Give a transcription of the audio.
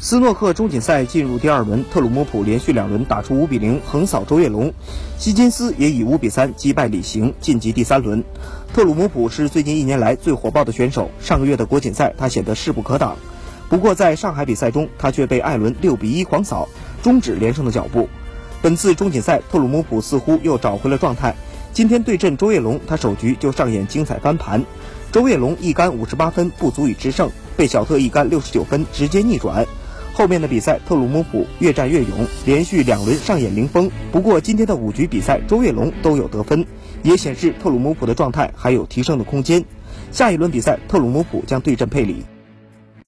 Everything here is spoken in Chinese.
斯诺克中锦赛进入第二轮，特鲁姆普连续两轮打出五比零横扫周跃龙，希金斯也以五比三击败李行晋级第三轮。特鲁姆普是最近一年来最火爆的选手，上个月的国锦赛他显得势不可挡，不过在上海比赛中他却被艾伦六比一狂扫，终止连胜的脚步。本次中锦赛，特鲁姆普似乎又找回了状态，今天对阵周跃龙，他首局就上演精彩翻盘，周跃龙一杆五十八分不足以制胜，被小特一杆六十九分直接逆转。后面的比赛，特鲁姆普越战越勇，连续两轮上演零封。不过今天的五局比赛，周跃龙都有得分，也显示特鲁姆普的状态还有提升的空间。下一轮比赛，特鲁姆普将对阵佩里。